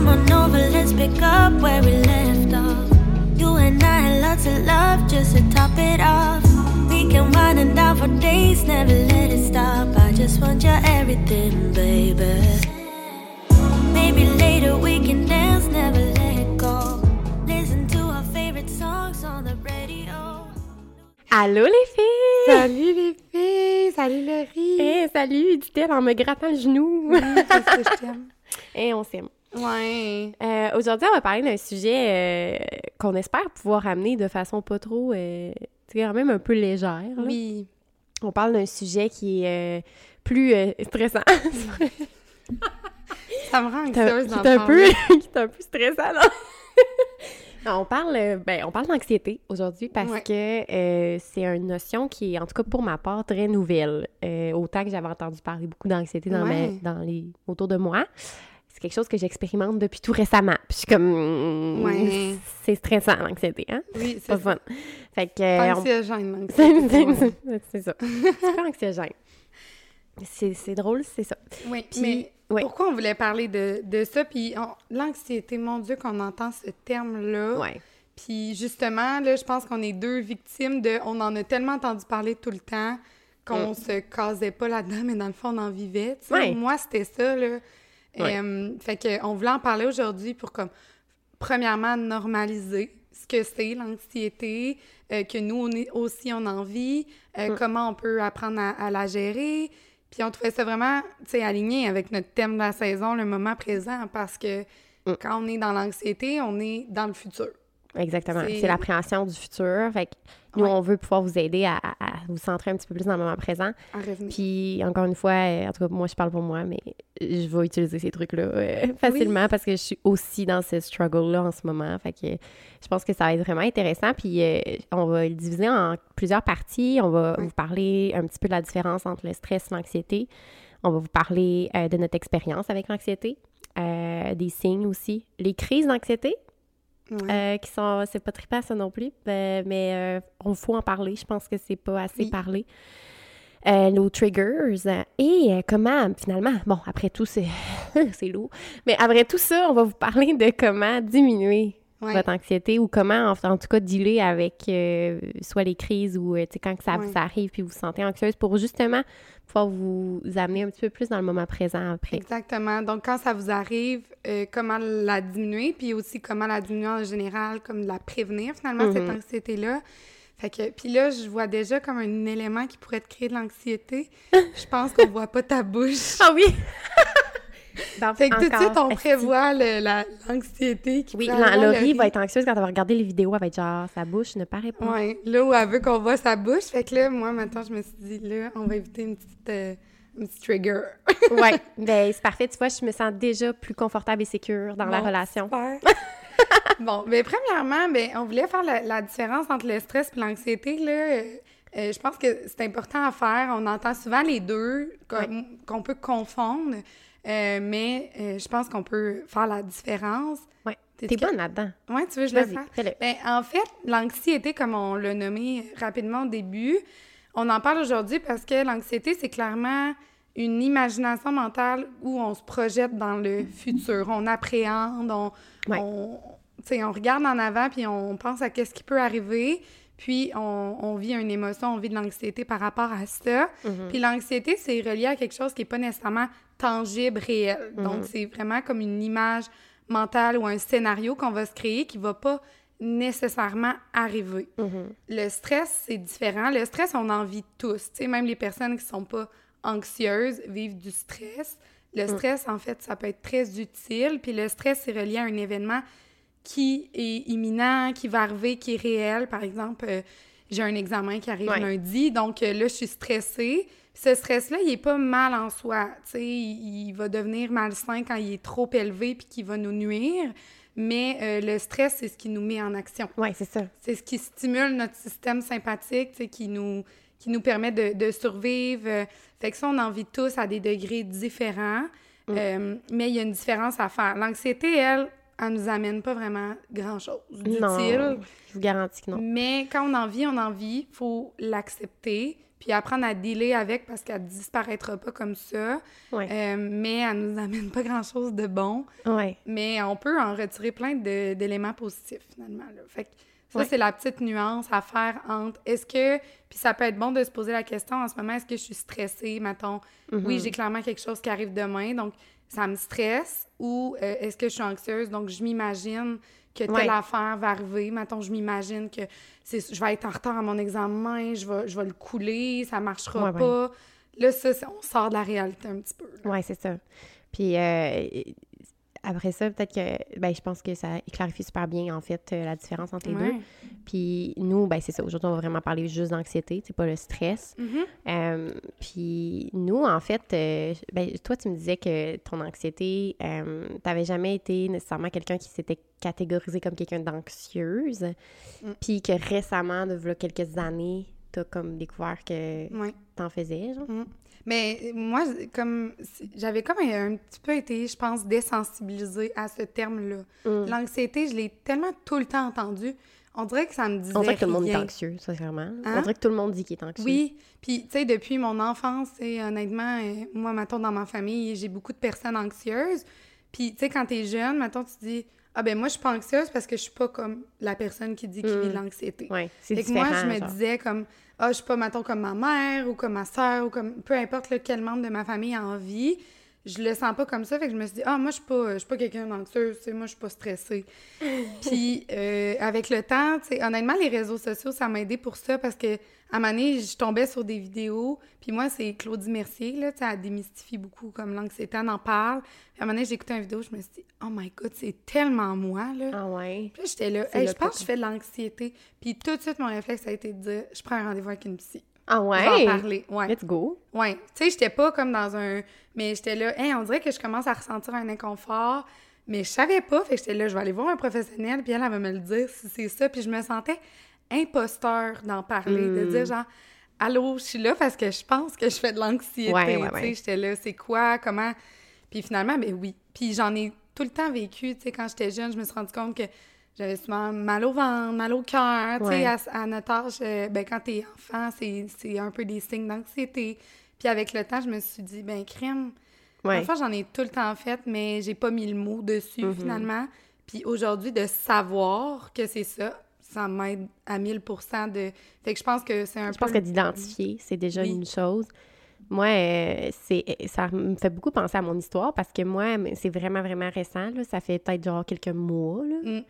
Come on over, let's pick up where we left off. You and I had lots of love just to top it off. We can wind and down for days, never let it stop. I just want your everything, baby. Maybe later we can dance, never let go. Listen to our favorite songs on the radio. Allô les filles! Salut les filles! Salut Laurie! Hey, salut, dit-elle en me grattant le genou. Oui, parce que je t'aime? Et on s'aime. Ouais. Euh, Aujourd'hui, on va parler d'un sujet euh, qu'on espère pouvoir amener de façon pas trop, euh, tu sais, quand même un peu légère. là. Oui. On parle d'un sujet qui est euh, plus stressant. Ça me rend anxieuse qui d'en est un peu, parler. qui est un peu stressant, là. Non, on parle, ben, on parle d'anxiété aujourd'hui parce Ouais. que euh, c'est une notion qui est, en tout cas pour ma part, très nouvelle. Euh, autant que j'avais entendu parler beaucoup d'anxiété dans, Ouais. mes- dans les, autour de moi, c'est quelque chose que j'expérimente depuis tout récemment. Puis je suis comme, Ouais. c'est stressant l'anxiété, hein? Oui, C'est pas ça. fun. Fait que, euh, on- Anxiogène, donc. c'est ça. C'est pas anxiogène. C'est drôle, c'est ça. Oui, Puis- mais pourquoi on voulait parler de, de ça? Puis on- l'anxiété, mon Dieu, qu'on entend ce terme-là. Ouais. Puis justement, là, je pense qu'on est deux victimes de... On en a tellement entendu parler tout le temps qu'on Mm. se casait pas là-dedans, mais dans le fond, on en vivait. Ouais. Moi, c'était ça, là. Ouais. Euh, fait que on voulait en parler aujourd'hui pour, comme, premièrement, normaliser ce que c'est l'anxiété, euh, que nous, on est aussi, on en vit, euh, Mm. comment on peut apprendre à, à la gérer. Puis on trouvait ça vraiment, tu sais, aligné avec notre thème de la saison, le moment présent, parce que Mm. quand on est dans l'anxiété, on est dans le futur. Exactement. C'est- l'appréhension du futur. Fait que nous, Ouais. on veut pouvoir vous aider à, vous centrer un petit peu plus dans le moment présent. À. Puis, encore une fois, euh, en tout cas, moi, je parle pour moi, mais je vais utiliser ces trucs-là euh, facilement parce que je suis aussi dans ce struggle-là en ce moment. Fait que je pense que ça va être vraiment intéressant. Puis, euh, on va le diviser en plusieurs parties. On va Ouais. vous parler un petit peu de la différence entre le stress et l'anxiété. On va vous parler euh, de notre expérience avec l'anxiété, des signes aussi, les crises d'anxiété, Ouais. euh, qui sont c'est pas trippant ça non plus euh, mais euh, on faut en parler je pense que c'est pas assez Oui. parlé Euh, nos triggers et comment finalement bon après tout c'est c'est lourd mais après tout ça on va vous parler de comment diminuer Ouais. votre anxiété ou comment en, en tout cas dealer avec euh, soit les crises ou euh, tu sais quand que ça Ouais. vous arrive puis vous vous sentez anxieuse pour justement pouvoir vous amener un petit peu plus dans le moment présent après Exactement. Donc, quand ça vous arrive, euh, comment la diminuer, puis aussi comment la diminuer en général, comme la prévenir finalement, cette Mhm. anxiété-là. Fait que, puis là, je vois déjà comme un élément qui pourrait te créer de l'anxiété. je pense qu'on voit pas ta bouche. ah oui Ben, Fait que tout de suite, on prévoit l'anxiété qui Oui, la- Laurie va être anxieuse quand elle va regarder les vidéos. Elle va être genre, sa bouche ne paraît pas. Ouais, là où elle veut qu'on voit sa bouche. Fait que là, moi, maintenant, je me suis dit, là, on va éviter une petite, euh, un petit trigger. Ouais. Ben, c'est parfait. Tu vois, je me sens déjà plus confortable et sécure dans la relation. super. bon, mais premièrement, ben, on voulait faire la, la différence entre le stress et l'anxiété. Là, Euh, je pense que c'est important à faire. On entend souvent les deux qu'on peut confondre, euh, mais euh, je pense qu'on peut faire la différence. Ouais. T'es- bonne là-dedans. Ouais, tu veux que je le fasse? Ben, en fait, l'anxiété, comme on l'a nommé rapidement au début, on en parle aujourd'hui parce que l'anxiété, c'est clairement une imagination mentale où on se projette dans le futur. On appréhende, on, Ouais. on, regarde en avant, puis on pense à qu'est-ce qui peut arriver, puis on, on vit une émotion, on vit de l'anxiété par rapport à ça. Mhm. Puis l'anxiété, c'est relié à quelque chose qui n'est pas nécessairement tangible, réel. Mhm. Donc, c'est vraiment comme une image mentale ou un scénario qu'on va se créer qui va pas nécessairement arriver. Mhm. Le stress, c'est différent. Le stress, on en vit tous. Tu sais, même les personnes qui sont pas anxieuses vivent du stress. Le stress, en fait, ça peut être très utile. Puis le stress, c'est relié à un événement qui est imminent, qui va arriver, qui est réel. Par exemple, euh, j'ai un examen qui arrive Ouais. lundi, donc euh, là, je suis stressée. Ce stress-là, il est pas mal en soi. Tu sais, il, va devenir malsain quand il est trop élevé puis qu'il va nous nuire. Mais euh, le stress, c'est ce qui nous met en action. Ouais, c'est ça. C'est ce qui stimule notre système sympathique, qui nous, qui nous permet de, de survivre. Fait que ça, on en vit tous à des degrés différents. Euh, mais il y a une différence à faire. L'anxiété, elle, elle nous amène pas vraiment grand-chose d'utile. Non, je vous garantis que non. Mais quand on en vit, on en vit. Il faut l'accepter. Puis apprendre à dealer avec parce qu'elle disparaîtra pas comme ça. Ouais. Euh, mais elle nous amène pas grand-chose de bon. Ouais. Mais on peut en retirer plein d'éléments positifs, finalement. là. Fait que ça, Ouais. c'est la petite nuance à faire entre est-ce que. Puis ça peut être bon de se poser la question en ce moment est-ce que je suis stressée, mettons? Mhm. Oui, j'ai clairement quelque chose qui arrive demain, donc ça me stresse. Ou euh, est-ce que je suis anxieuse, donc je m'imagine que telle Ouais. affaire va arriver. Mettons, je m'imagine que je vais être en retard à mon examen, je vais, je vais le couler, ça marchera Ouais, ouais. pas. Là, ça, on sort de la réalité un petit peu. Ouais, c'est ça. Puis euh, après ça, peut-être que, ben, je pense que ça clarifie super bien, en fait, euh, la différence entre les deux. Puis nous, ben, c'est ça. Aujourd'hui, on va vraiment parler juste d'anxiété, c'est pas le stress. Mhm. Euh, puis nous, en fait, euh, ben, toi, tu me disais que ton anxiété, euh, t'avais jamais été nécessairement quelqu'un qui s'était catégorisé comme quelqu'un d'anxieuse. Mm. Puis que récemment, de quelques années, t'as comme découvert que Ouais. t'en faisais, genre. Mm. Mais moi, comme j'avais comme un, un petit peu été, je pense, désensibilisée à ce terme-là. Mm. L'anxiété, je l'ai tellement tout le temps entendu. On dirait que ça me disait On dirait que tout le monde est anxieux, sincèrement. Hein? On dirait que tout le monde dit qu'il est anxieux. Oui, puis tu sais, depuis mon enfance, et honnêtement, euh, moi, mettons, dans ma famille, j'ai beaucoup de personnes anxieuses. Puis, tu sais, quand t'es jeune, mettons, tu dis, ah ben moi, je suis pas anxieuse parce que je suis pas comme la personne qui dit qu'il Mm. vit de l'anxiété. Ouais, c'est Fait que différent. moi, je me genre. disais comme, ah, je suis pas, mettons, comme ma mère ou comme ma soeur ou comme, peu importe là, quel membre de ma famille a envie, je le sens pas comme ça. Fait que je me suis dit, ah, moi, je suis pas, je suis pas quelqu'un d'anxieux, tu sais, moi, je suis pas stressée. Puis, euh, avec le temps, tu sais, honnêtement, les réseaux sociaux, ça m'a aidé pour ça parce que, à un moment donné, je tombais sur des vidéos. Puis moi, c'est Claudie Mercier, là, tu sais, elle démystifie beaucoup comme l'anxiété, elle en parle. Puis à un moment donné, écouté une vidéo, je me suis dit, oh my god, c'est tellement moi, là. Ah ouais. Puis j'étais là, Hey, je pense que je fais de l'anxiété. Puis tout de suite, mon réflexe a été de dire, je prends un rendez-vous avec une psy. Ah Je vais ouais? en parler. Ouais. Let's go. Ouais. Tu sais, j'étais pas comme dans un. Mais j'étais là, hey, on dirait que je commence à ressentir un inconfort. Mais je savais pas. Fait que j'étais là, je vais aller voir un professionnel. Puis elle, elle va me le dire si c'est ça. Puis je me sentais imposteur d'en parler. De dire genre, allô, je suis là parce que je pense que je fais de l'anxiété. Ouais, ouais, Tu sais, ouais. j'étais là, c'est quoi, comment? Puis finalement, ben oui. Puis j'en ai tout le temps vécu. Tu sais, quand j'étais jeune, je me suis rendu compte que j'avais souvent mal au ventre, mal au cœur. Tu sais, Ouais. à, à notre âge, euh, ben, quand t'es enfant, c'est un peu des signes d'anxiété. Puis avec le temps, je me suis dit, ben, crème. Ouais. Enfin, j'en ai tout le temps fait, mais j'ai pas mis le mot dessus Mhm. finalement. Puis aujourd'hui, de savoir que c'est ça, ça m'aide à 1000% de. Fait que je pense que c'est un Je peu. pense que d'identifier, c'est déjà Oui. une chose. Moi, euh, c'est ça me fait beaucoup penser à mon histoire parce que moi, c'est vraiment, vraiment récent. Là. Ça fait peut-être genre quelques mois là, Mm.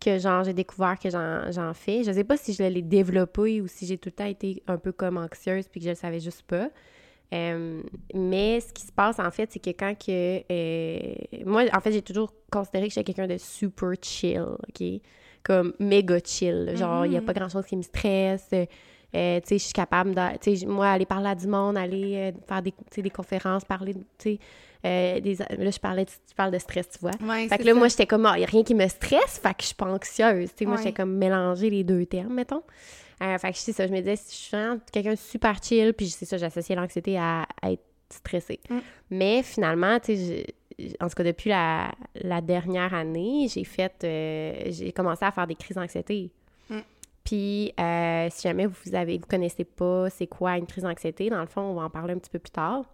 Que genre j'ai découvert que j'en fais. Je sais pas si je l'ai développé ou si j'ai tout le temps été un peu comme anxieuse puis que je le savais juste pas. Euh, mais ce qui se passe, en fait, c'est que quand que... euh, moi, en fait, j'ai toujours considéré que j'étais quelqu'un de super chill, OK? Comme méga chill. là. Genre, il y a pas grand-chose qui me stresse. Euh, tu sais, je suis capable de... Tu sais, moi, aller parler à du monde, aller faire des, des conférences, parler, tu sais... euh, des, là, je parlais, de- tu parles de stress, tu vois. Ouais, Fait que là, ça. moi, j'étais comme, il n'y a rien qui me stresse, fait que je suis pas anxieuse. Tu sais, moi, Ouais. j'étais comme mélanger les deux termes, mettons. Euh, fait que c'est ça, je me disais, je suis quelqu'un de super chill, puis c'est ça, j'associais l'anxiété à, à être stressée. Mm. Mais finalement, tu sais, en tout cas, depuis la, la dernière année, j'ai fait, euh, j'ai commencé à faire des crises d'anxiété. Mm. Puis, euh, si jamais vous avez, vous connaissez pas c'est quoi une crise d'anxiété, dans le fond, on va en parler un petit peu plus tard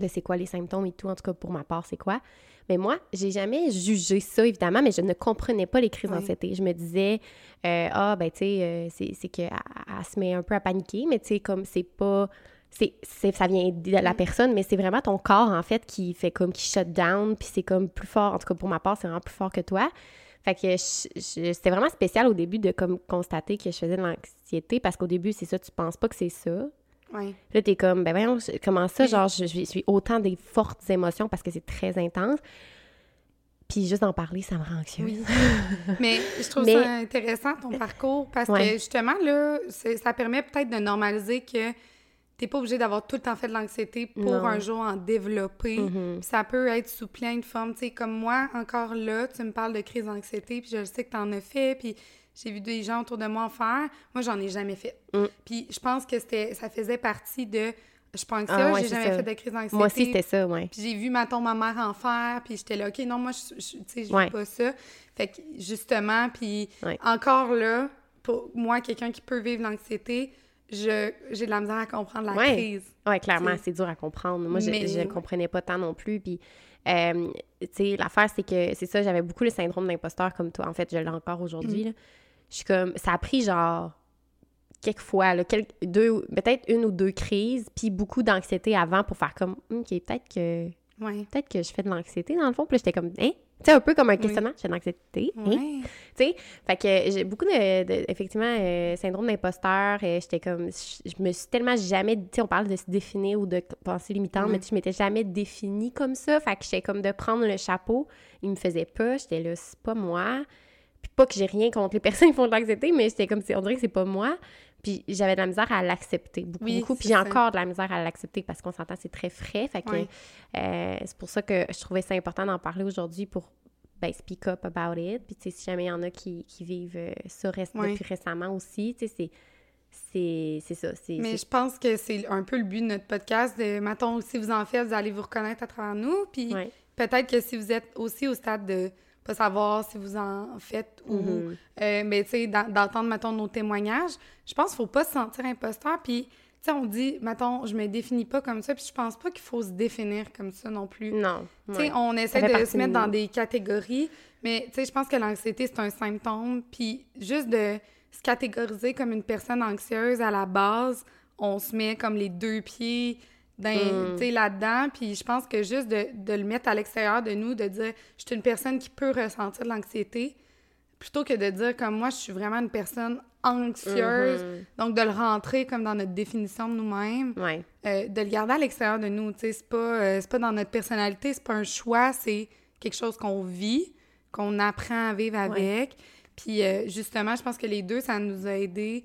de c'est quoi les symptômes et tout, en tout cas pour ma part, c'est quoi. Mais moi, j'ai jamais jugé ça, évidemment, mais je ne comprenais pas les crises Oui. d'anxiété. Je me disais, euh, ah, ben, tu sais, euh, c'est c'est qu'elle elle se met un peu à paniquer, mais tu sais, comme c'est pas. C'est, c'est- ça vient de la Mm. personne, mais c'est vraiment ton corps, en fait, qui fait comme, qui shut down, puis c'est comme plus fort, en tout cas pour ma part, c'est vraiment plus fort que toi. Fait que je- je- c'était vraiment spécial au début de comme constater que je faisais de l'anxiété, parce qu'au début, c'est ça, tu penses pas que c'est ça. Ouais. Là, t'es comme, ben voyons, comment ça, genre, je, je suis autant des fortes émotions parce que c'est très intense. Puis juste d'en parler, ça me rend anxieuse. Oui. Mais je trouve Mais- ça intéressant, ton parcours, parce Ouais. que justement, là, ça permet peut-être de normaliser que t'es pas obligé d'avoir tout le temps fait de l'anxiété pour Non. un jour en développer. Mhm. Ça peut être sous plein de formes. Tu sais, comme moi, encore là, tu me parles de crise d'anxiété, puis je sais que t'en as fait, puis j'ai vu des gens autour de moi en faire. Moi, j'en ai jamais fait. Mm. Puis je pense que c'était, ça faisait partie de... Je pas anxieuse, Ah ouais, j'ai jamais ça. fait de crise d'anxiété. Moi aussi, c'était ça, ouais. Puis j'ai vu, mettons, ma mère en faire, puis j'étais là, OK, non, moi, je, je- tu sais, je Ouais. pas ça. Fait que, justement, puis Ouais. encore là, pour moi, quelqu'un qui peut vivre l'anxiété, je j'ai de la misère à comprendre la Ouais. crise. Ouais, clairement, c'est dur à comprendre. Moi, je, le comprenais pas tant non plus. Puis, euh, tu sais, l'affaire, c'est que c'est ça, j'avais beaucoup le syndrome d'imposteur comme toi. En fait, je l'ai encore aujourd'hui. Mm. Je suis comme, ça a pris genre quelques fois, là, quelques, deux, peut-être une ou deux crises, puis beaucoup d'anxiété avant pour faire comme, ok, peut-être que, Ouais. peut-être que je fais de l'anxiété dans le fond. Puis là, j'étais comme, hein? Tu sais, un peu comme un questionnement, je fais de l'anxiété, hein? Ouais. Tu sais, fait que j'ai beaucoup de, de- effectivement, euh, syndrome d'imposteur. et J'étais comme, je, je me suis tellement jamais, tu sais, on parle de se définir ou de penser limitant, Ouais. mais je m'étais jamais définie comme ça. Fait que j'étais comme de prendre le chapeau. Il me faisait pas. J'étais là, c'est pas moi. Puis pas que j'ai rien contre les personnes qui font de l'anxiété, mais j'étais comme, c'est- on dirait que c'est pas moi. Puis j'avais de la misère à l'accepter beaucoup, Oui, beaucoup. Puis j'ai encore de la misère à l'accepter parce qu'on s'entend, c'est très frais. Fait que euh, c'est pour ça que je trouvais ça important d'en parler aujourd'hui pour ben, speak up about it. Puis, tu sais, si jamais il y en a qui, qui vivent euh, ça reste Ouais. depuis récemment aussi, tu sais, c'est- c'est c'est ça. Mais je pense que c'est un peu le but de notre podcast. De, mettons, si vous en faites, vous allez vous reconnaître à travers nous. Puis Ouais. peut-être que si vous êtes aussi au stade de pas savoir si vous en faites ou, Mhm. euh, mais tu sais, d'en- d'entendre, mettons, nos témoignages, je pense qu'il faut pas se sentir imposteur. Puis, tu sais, on dit, mettons, je me définis pas comme ça. Puis je pense pas qu'il faut se définir comme ça non plus. Non. Tu sais, ouais. on essaie de se mettre dans des catégories, mais tu sais, je pense que l'anxiété, c'est un symptôme. Puis juste de se catégoriser comme une personne anxieuse à la base, on se met comme les deux pieds Mm. là-dedans. Puis je pense que juste de, de le mettre à l'extérieur de nous, de dire je suis une personne qui peut ressentir de l'anxiété, plutôt que de dire comme moi, je suis vraiment une personne anxieuse. Mhm. Donc de le rentrer comme dans notre définition de nous-mêmes Ouais. euh, de le garder à l'extérieur de nous. C'est pas, euh, pas dans notre personnalité, c'est pas un choix, c'est quelque chose qu'on vit, qu'on apprend à vivre avec. Puis euh, justement, je pense que les deux, ça nous a aidé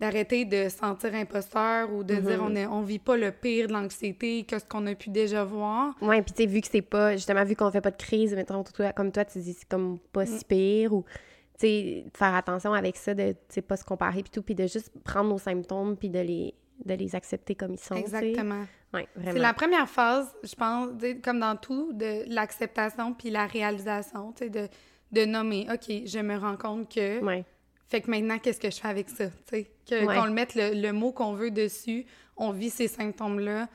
d'arrêter de se sentir imposteur ou de Mhm. dire on, est, on vit pas le pire de l'anxiété que ce qu'on a pu déjà voir. Ouais, puis tu sais, vu que c'est pas, justement, vu qu'on fait pas de crise, mettons, toi, comme toi, tu dis c'est comme pas Mm. si pire, ou, tu sais, de faire attention avec ça, de, tu sais, pas se comparer, puis tout, puis de juste prendre nos symptômes, puis de les, de les accepter comme ils sont. Exactement. Ouais, vraiment. C'est la première phase, je pense, comme dans tout, de l'acceptation puis la réalisation, tu sais, de, de nommer, OK, je me rends compte que... Ouais. Fait que maintenant, qu'est-ce que je fais avec ça? tu sais? Ouais. Qu'on le mette le, le mot qu'on veut dessus, on vit ces symptômes-là.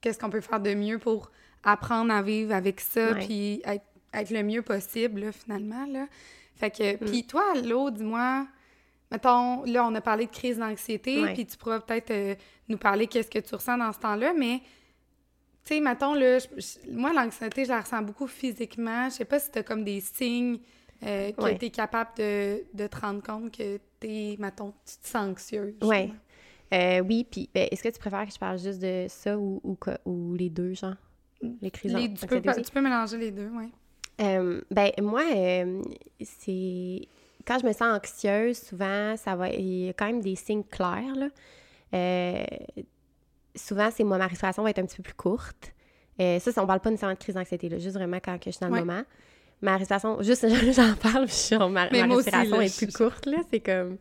Qu'est-ce qu'on peut faire de mieux pour apprendre à vivre avec ça, puis être, être le mieux possible, là, finalement. Là. Fait que, Mm. puis toi, Lo, dis-moi, mettons, là, on a parlé de crise d'anxiété, puis tu pourras peut-être euh, nous parler qu'est-ce que tu ressens dans ce temps-là, mais, tu sais, mettons, là, je- je- moi, l'anxiété, je la ressens beaucoup physiquement. Je sais pas si t'as comme des signes euh, que Ouais. t'es capable de, de te rendre compte que t'es, mettons, tu te sens anxieuse. Ouais. Euh, oui, puis ben, est-ce que tu préfères que je parle juste de ça ou, ou, les deux, genre? Les crises Les- tu, peux, tu peux mélanger les deux, oui. Euh, ben, moi, c'est... Quand je me sens anxieuse, souvent, ça va... Il y a quand même des signes clairs, là. Souvent, c'est moi, ma respiration va être un petit peu plus courte. Ça, on parle pas nécessairement de crise d'anxiété, là, juste vraiment quand que je suis dans le moment. Ma respiration, juste j'en parle, puis je suis en- ma, ma aussi, respiration là, est je- plus courte, là, c'est comme...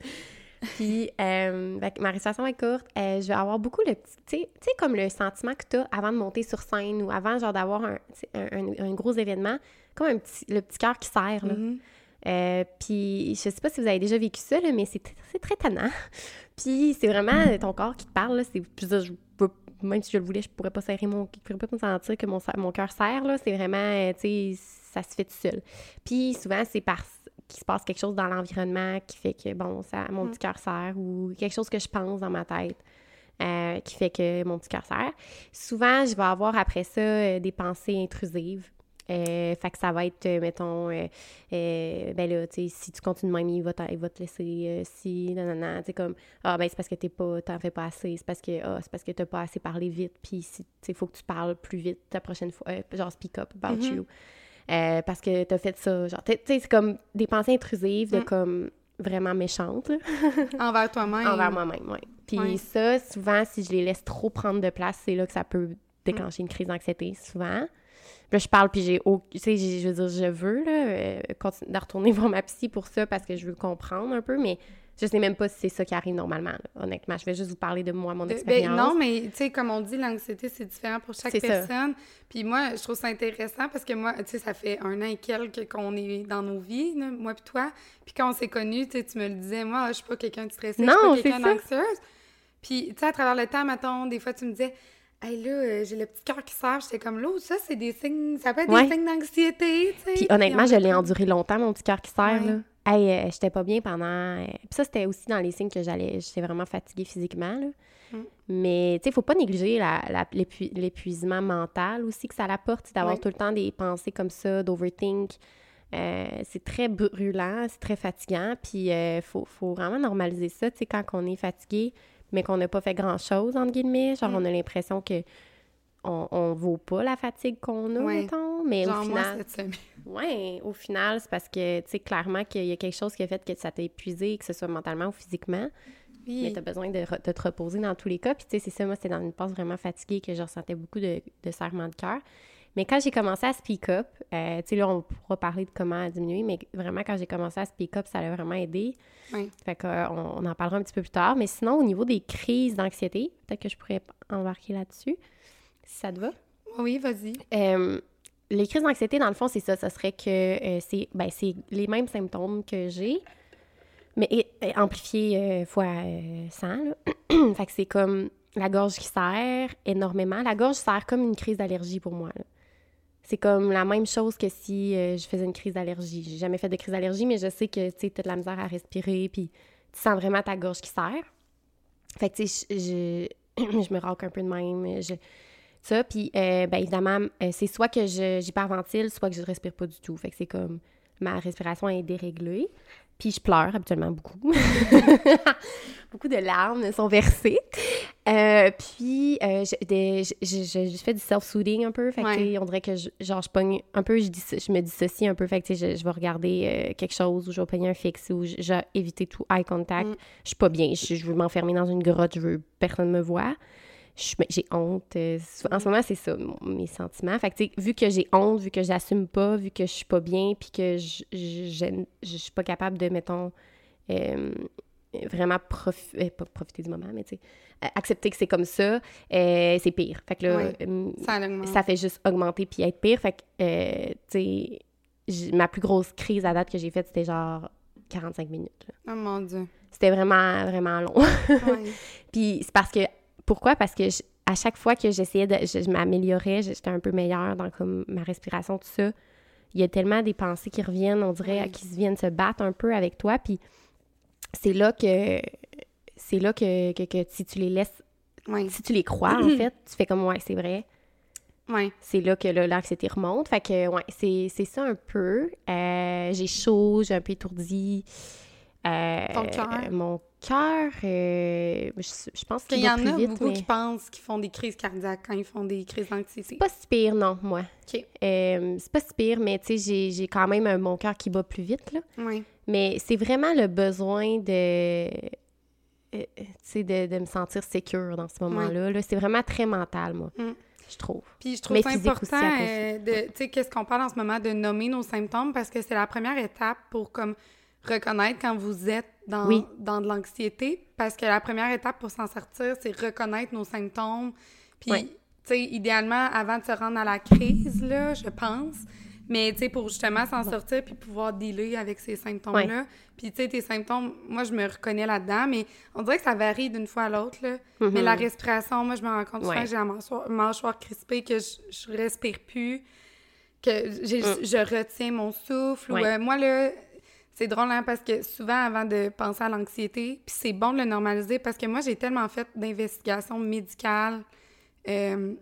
Puis, euh, ma respiration est courte. Euh, je vais avoir beaucoup le petit... Tu sais- comme le sentiment que tu as avant de monter sur scène ou avant, genre, d'avoir un, un, un- un gros événement, comme un petit, le petit cœur qui serre, là. Mhm. Euh, puis, je sais pas si vous avez déjà vécu ça, là, mais c'est très tannant. puis, c'est vraiment ton corps qui te parle, là. Je peux- même si je le voulais, je pourrais pas serrer mon... Je pourrais pas me sentir que mon, mon cœur serre, là. C'est vraiment, tu sais, ça se fait tout seul. Puis, souvent, c'est parce qu'il se passe quelque chose dans l'environnement qui fait que, bon, ça, mon Mm. petit cœur serre ou quelque chose que je pense dans ma tête. euh, qui fait que mon petit cœur serre. Souvent, je vais avoir après ça euh, des pensées intrusives. Euh, fait que ça va être, mettons, ben là, tu sais, si tu continues de même, il va, t'en- il va te laisser, si, non, non, non, tu sais, comme, ah, ben c'est parce que t'es pas, t'en fais pas assez, c'est parce que, ah, c'est parce que t'as pas assez parlé vite, puis si, tu sais, faut que tu parles plus vite la prochaine fois, genre speak up about Mhm. you, Euh, parce que t'as fait ça, genre, tu sais, c'est comme des pensées intrusives de Mm. comme vraiment méchantes, là Envers toi-même. envers moi-même, oui. Puis Ouais. ça, souvent, si je les laisse trop prendre de place, c'est là que ça peut déclencher une crise d'anxiété, souvent. Puis là, je parle, puis j'ai... au- Tu sais, je veux dire, je veux, là, euh, continuer de retourner voir ma psy pour ça, parce que je veux comprendre un peu, mais je sais même pas si c'est ça qui arrive normalement, là, honnêtement. Je vais juste vous parler de moi, mon De- expérience. ben, non, mais tu sais, comme on dit, l'anxiété, c'est différent pour chaque ça. personne. Puis moi, je trouve ça intéressant parce que moi, tu sais, ça fait un an et quelques qu'on est dans nos vies, là, moi puis toi. Puis quand on s'est connus, tu me le disais, moi, je suis pas quelqu'un de stressé, Non, je suis pas quelqu'un d'anxieuse. Puis, tu sais, à travers le temps, mettons, des fois, tu me disais, hey, là, euh, j'ai le petit cœur qui serre. J'étais comme, là, ça, c'est des signes, ça peut être Ouais. des signes d'anxiété, tu sais. Puis honnêtement, en je fait, l'ai enduré longtemps, mon petit cœur qui serre, Ouais. là. Hey, euh, j'étais pas bien pendant... euh, Puis ça, c'était aussi dans les signes que j'allais... J'étais vraiment fatiguée physiquement, là. Mm. Mais, tu sais, faut pas négliger la- la- l'épui- l'épuisement mental aussi que ça l'apporte, d'avoir tout le temps des pensées comme ça, d'overthink. Euh, c'est très brûlant, c'est très fatigant, puis euh, faut, faut vraiment normaliser ça, tu sais, quand on est fatigué, mais qu'on n'a pas fait grand-chose, entre guillemets, genre Mm. on a l'impression que on, on vaut pas la fatigue qu'on a, Ouais. mettons, mais Genre, au moi, final... cette. Oui, au final, c'est parce que, tu sais, clairement qu'il y a quelque chose qui a fait que ça t'a épuisé, que ce soit mentalement ou physiquement, mais Oui. tu as besoin de, re- de te reposer dans tous les cas. Puis, tu sais, c'est ça, moi, c'était dans une passe vraiment fatiguée que je ressentais beaucoup de, de serrement de cœur. Mais quand j'ai commencé à speak up, euh, tu sais, là, on pourra parler de comment diminuer, mais vraiment, quand j'ai commencé à speak up, ça a vraiment aidé. Oui. Fait qu'on on en parlera un petit peu plus tard. Mais sinon, au niveau des crises d'anxiété, peut-être que je pourrais embarquer là-dessus, ça te va. Oui, vas-y. Euh, les crises d'anxiété, dans le fond, c'est ça. Ça serait que euh, c'est ben, les mêmes symptômes que j'ai, mais et- et amplifiés euh, fois euh, 100. là. fait que c'est comme la gorge qui serre énormément. La gorge serre comme une crise d'allergie pour moi. C'est comme la même chose que si je faisais une crise d'allergie. J'ai jamais fait de crise d'allergie, mais je sais que tu as de la misère à respirer, puis tu sens vraiment ta gorge qui serre. Fait que, tu sais, je, je, je me raque un peu de même. Je, ça, puis euh, ben, évidemment, euh, c'est soit que j'hyperventile, soit que je respire pas du tout. Fait que c'est comme ma respiration est déréglée. Puis je pleure habituellement beaucoup. beaucoup de larmes sont versées. Euh, puis euh, je, des- je- je- je- je fais du self-soothing un peu. Fait que Ouais. on dirait que je, genre, je pogne un peu, je, dis, je me dissocie un peu. Fait que je, vais regarder euh, quelque chose ou je vais pogner un fixe ou je, vais éviter tout eye contact. Mm. Je suis pas bien. Je, je veux m'enfermer dans une grotte. Je veux personne me voit. Suis- J'ai honte. euh, en ce moment, c'est ça, mes sentiments. Fait que, vu que j'ai honte, vu que j'assume pas, vu que je suis pas bien, puis que je, je, suis pas capable de, mettons, euh, vraiment euh, pas profiter du moment, mais tu sais, euh, accepter que c'est comme ça, c'est pire. Fait que là, Ça fait juste augmenter puis être pire. Fait que, tu sais, ma plus grosse crise à date que j'ai faite, c'était genre 45 minutes. là. Oh mon Dieu. C'était vraiment, vraiment long. Puis c'est parce que. Pourquoi? Parce que je- à chaque fois que j'essayais de. Je, je m'améliorais, j'étais un peu meilleure dans comme ma respiration, tout ça. Il y a tellement des pensées qui reviennent, on dirait, qui se viennent se battre un peu avec toi. Puis c'est là que. C'est là que, que, que si tu les laisses. Si tu les crois, en fait, tu fais comme, ouais, c'est vrai. Ouais. C'est là que là, l'anxiété remonte. Fait que, ouais, c'est c'est ça un peu. Euh, j'ai chaud, j'ai un peu étourdi. Euh, Ton cœur? Mon cœur, euh, je, je pense Il qu'il y va en a vite, beaucoup mais qui pensent qu'ils font des crises cardiaques quand ils font des crises d'anxiété. pas si pire, non, moi. OK. Euh, c'est pas si pire, mais tu sais, j'ai- quand même un- mon cœur qui bat plus vite, là. Oui. Mais c'est vraiment le besoin de... euh, tu sais, de, de me sentir sécure dans ce moment-là. Là. C'est vraiment très mental, moi, Mm. je trouve. Puis je trouve Mais ça important euh, de, tu sais, qu'est-ce qu'on parle en ce moment, de nommer nos symptômes parce que c'est la première étape pour comme reconnaître quand vous êtes dans, Oui. dans de l'anxiété parce que la première étape pour s'en sortir, c'est reconnaître nos symptômes. Puis, tu sais, idéalement, avant de se rendre à la crise, là, je pense, mais tu sais, pour justement s'en sortir puis pouvoir dealer avec ces symptômes-là. Puis, tu sais, tes symptômes, moi, je me reconnais là-dedans, mais on dirait que ça varie d'une fois à l'autre, là. Mais la respiration, moi, je me rends compte souvent que j'ai la mâchoire, mâchoire crispée, que je, je respire plus, que Mm. je retiens mon souffle. ou, euh, moi, là, c'est drôle, hein, parce que souvent, avant de penser à l'anxiété, puis c'est bon de le normaliser, parce que moi, j'ai tellement fait d'investigations médicales, euh,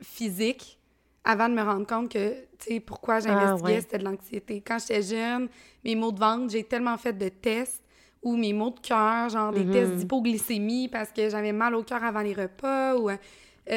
physiques, avant de me rendre compte que, tu sais, pourquoi j'investiguais, ouais. c'était de l'anxiété. Quand j'étais jeune, mes maux de ventre, j'ai tellement fait de tests, ou mes maux de cœur, genre des Mhm. tests d'hypoglycémie parce que j'avais mal au cœur avant les repas, ou euh,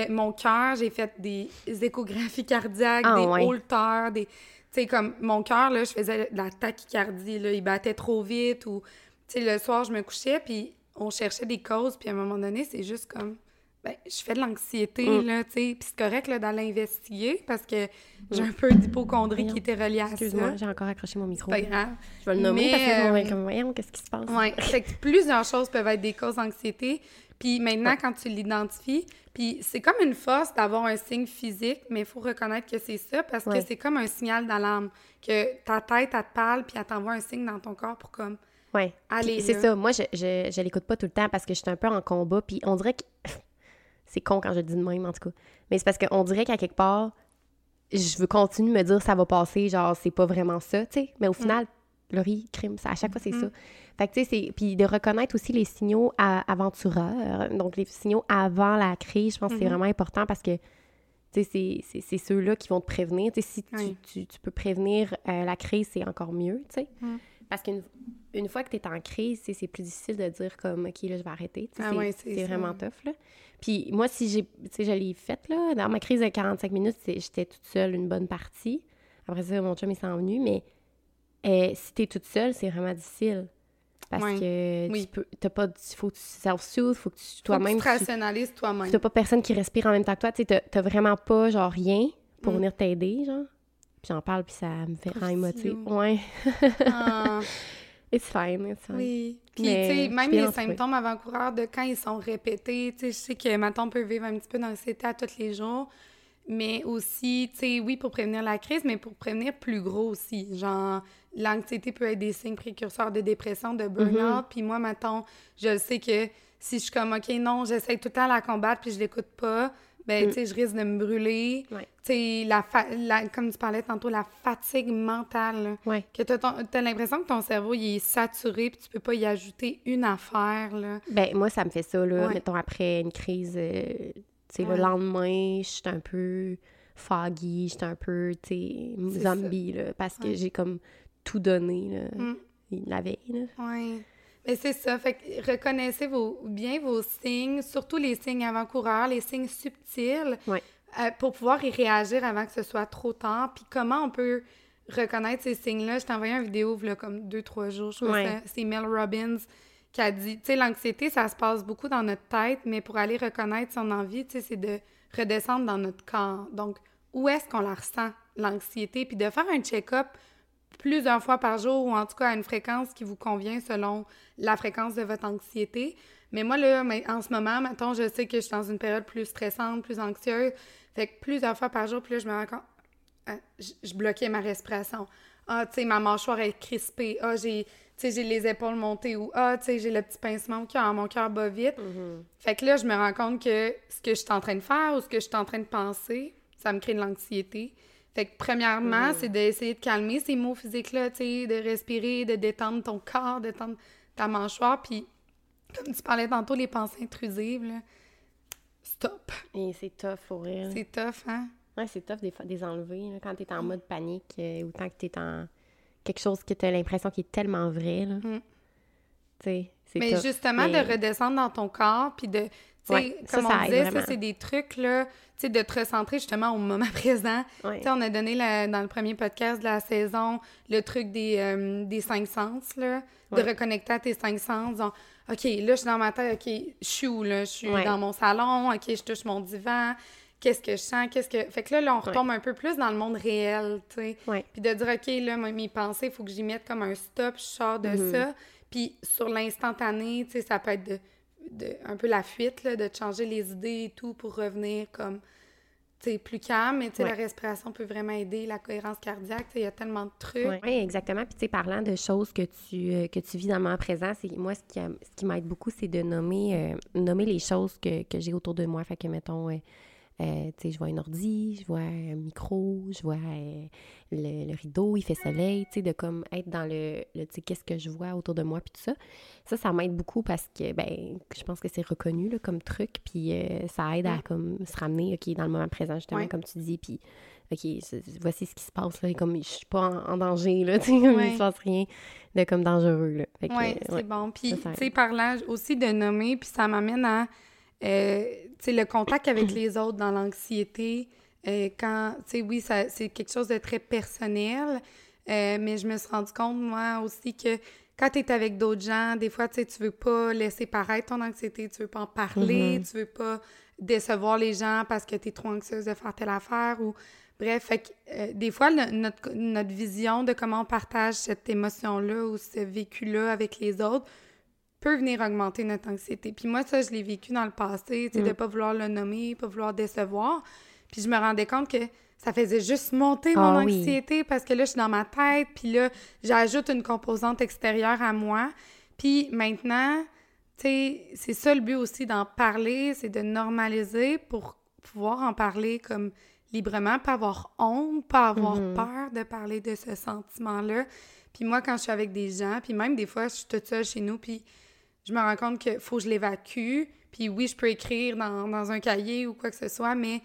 mon cœur, j'ai fait des échographies cardiaques, Ah, des ouais. haltères, des... Sais, comme mon cœur, là, je faisais de la tachycardie, là, il battait trop vite, ou, tu sais, le soir, je me couchais, puis on cherchait des causes, puis à un moment donné, c'est juste comme, ben, je fais de l'anxiété, Mm. là, tu sais, puis c'est correct, là, d'aller investiguer, parce que j'ai un peu d'hypochondrie qui était reliée à Excuse-moi, ça. j'ai encore accroché mon micro. C'est pas grave. Je vais le nommer Mais, parce que je euh, vais comme, voyons, qu'est-ce qui se passe? Oui, fait que plusieurs choses peuvent être des causes d'anxiété. Puis maintenant, quand tu l'identifies, puis c'est comme une force d'avoir un signe physique, mais il faut reconnaître que c'est ça parce que c'est comme un signal d'alarme, que ta tête, elle te parle, puis elle t'envoie un signe dans ton corps pour comme, Ouais. Allez, C'est ça. Moi, je, je, je l'écoute pas tout le temps parce que je suis un peu en combat. Puis on dirait que. C'est con quand je le dis de même, en tout cas. Mais c'est parce qu'on dirait qu'à quelque part, je veux continuer de me dire ça va passer, genre, c'est pas vraiment ça, tu sais. Mais au Mm. final, Laurie, crime, ça, à chaque fois, c'est Mhm. ça. Fait que, tu sais, c'est. Puis de reconnaître aussi les signaux à- aventureurs, donc les signaux avant la crise, je pense que c'est Mhm. vraiment important parce que. Tu sais, c'est- ceux-là qui vont te prévenir. Tu sais, si tu, Oui. tu, tu peux prévenir euh, la crise, c'est encore mieux, tu sais. Parce qu'une une fois que tu es en crise, tu c'est plus difficile de dire comme, OK, là, je vais arrêter. Tu Ah c'est ouais, vraiment tough, là. Puis moi, si j'ai, tu je l'ai faite, là, dans ma crise de 45 minutes, j'étais toute seule une bonne partie. Après ça, mon chum, il s'en venu, mais euh, si t'es toute seule, c'est vraiment difficile. Parce Ouais. que Oui. tu peux, t'as pas, il faut que tu self-soothe, faut que tu, toi-même, tu tu- rationalises toi-même. t'as pas personne qui respire en même temps que toi, tu sais, t'as- t'as vraiment pas, genre, rien pour Mm. venir t'aider, genre. Puis j'en parle, puis ça me fait rendre émotive. Ouais. Ah, It's fine, it's fine. oui. Puis, tu sais, même les symptômes avant-coureurs de quand ils sont répétés, tu sais, je sais que ma tante peut vivre un petit peu d'anxiété à tous les jours, mais aussi, tu sais, oui, pour prévenir la crise, mais pour prévenir plus gros aussi. Genre, l'anxiété peut être des signes précurseurs de dépression, de burn-out, Mhm. puis moi, mettons, je sais que si je suis comme, OK, non, j'essaie tout le temps de la combattre, puis je l'écoute pas, ben, Mm. tu sais, je risque de me brûler. Ouais. Tu sais, la, fa- la- comme tu parlais tantôt, la fatigue mentale. Ouais. que t'as, ton- t'as l'impression que ton cerveau, il est saturé, puis tu peux pas y ajouter une affaire, là. Ben, moi, ça me fait ça, là. Ouais. Mettons, après une crise, euh, tu sais, le lendemain, je suis un peu foggy, j'étais un peu, tu sais, zombie, là, parce que j'ai comme tout donné, là, Mm. la veille, là. Mais c'est ça. Fait que reconnaissez vos, bien vos signes, surtout les signes avant-coureurs, les signes subtils, euh, pour pouvoir y réagir avant que ce soit trop tard. Puis comment on peut reconnaître ces signes-là? Je t'ai envoyé une vidéo, là, comme deux, trois jours. Je crois c'est Mel Robbins qui a dit, tu sais, l'anxiété, ça se passe beaucoup dans notre tête, mais pour aller reconnaître son envie, tu sais, c'est de redescendre dans notre corps. Donc, où est-ce qu'on la ressent, l'anxiété? Puis de faire un check-up plusieurs fois par jour ou en tout cas à une fréquence qui vous convient selon la fréquence de votre anxiété. Mais moi, là, en ce moment, mettons, je sais que je suis dans une période plus stressante, plus anxieuse. Fait que plusieurs fois par jour, puis là, je me rends compte, ah, je, je bloquais ma respiration. Ah, tu sais, ma mâchoire est crispée. Ah, j'ai, tu sais, j'ai les épaules montées ou ah, tu sais, j'ai le petit pincement au cœur, mon cœur bat vite. Fait que là, je me rends compte que ce que je suis en train de faire ou ce que je suis en train de penser, ça me crée de l'anxiété. Fait que premièrement, c'est d'essayer de calmer ces mots physiques-là, tu sais, de respirer, de détendre ton corps, de détendre ta mâchoire. Puis, comme tu parlais tantôt, les pensées intrusives, là, stop. Et c'est tough, pour rire. C'est tough, hein? Ouais, c'est tough des fois de les enlever, là, quand t'es en mode panique, euh, ou tant que t'es en quelque chose que t'as l'impression qui est tellement vrai, là. Mm. Mais tough. justement, Mais- de redescendre dans ton corps, puis de, Ouais, comme ça on disait, ça, c'est des trucs, là, tu sais, de te recentrer justement au moment présent. Ouais. Tu sais, on a donné la- dans le premier podcast de la saison le truc des, euh, des cinq sens, là, Ouais. de reconnecter à tes cinq sens. disons, OK, là, je suis dans ma tête, OK, je suis où, là? Je suis dans mon salon, OK, je touche mon divan, qu'est-ce que je sens, qu'est-ce que... Fait que là, là, on retombe un peu plus dans le monde réel, tu sais. Puis de dire, OK, là, moi, mes pensées, il faut que j'y mette comme un stop, je sors de Mhm. ça. Puis sur l'instantané, tu sais, ça peut être de, de- un peu la fuite, là, de changer les idées et tout pour revenir comme, tu sais, plus calme. Mais tu sais, Ouais. la respiration peut vraiment aider, la cohérence cardiaque, il y a tellement de trucs. Oui, exactement. Puis, tu sais, parlant de choses que tu, euh, que tu vis dans le moment présent, c'est moi, ce qui, ce qui m'aide beaucoup, c'est de nommer, euh, nommer les choses que, que j'ai autour de moi. Fait que, mettons, euh, euh, tu sais, je vois un ordi, je vois un micro, je vois euh, le, le rideau, il fait soleil, tu sais, de comme être dans le, le tu sais, qu'est-ce que je vois autour de moi, puis tout ça. Ça, ça m'aide beaucoup parce que, ben, je pense que c'est reconnu, là, comme truc, puis euh, ça aide à, comme, se ramener, OK, dans le moment présent, justement, Ouais. comme tu dis, puis OK, voici ce qui se passe, là, comme je suis pas en, en danger, là, tu sais, Ouais. il se passe rien de comme dangereux, là. Oui, c'est ouais. bon. Puis, tu sais, parlant aussi de nommer, puis ça m'amène à, euh, le contact avec les autres dans l'anxiété. euh, quand, tu sais, oui, c'est quelque chose de très personnel, euh, mais je me suis rendu compte, moi aussi, que quand tu es avec d'autres gens, des fois, tu sais, tu veux pas laisser paraître ton anxiété, tu veux pas en parler, Mhm. tu veux pas décevoir les gens parce que tu es trop anxieuse de faire telle affaire ou... Bref, fait que, euh, des fois, le- notre, notre vision de comment on partage cette émotion-là ou ce vécu-là avec les autres peut venir augmenter notre anxiété. Puis moi, ça, je l'ai vécu dans le passé, tu sais, de Mm. pas vouloir le nommer, pas vouloir décevoir. Puis je me rendais compte que ça faisait juste monter mon Ah oui. anxiété parce que là, je suis dans ma tête, puis là, j'ajoute une composante extérieure à moi. Puis maintenant, tu sais, c'est ça le but aussi d'en parler, c'est de normaliser pour pouvoir en parler comme librement, pas avoir honte, pas avoir Mhm. peur de parler de ce sentiment-là. Puis moi, quand je suis avec des gens, puis même des fois, je suis toute seule chez nous, puis je me rends compte qu'il faut que je l'évacue. Puis oui, je peux écrire dans, dans un cahier ou quoi que ce soit, mais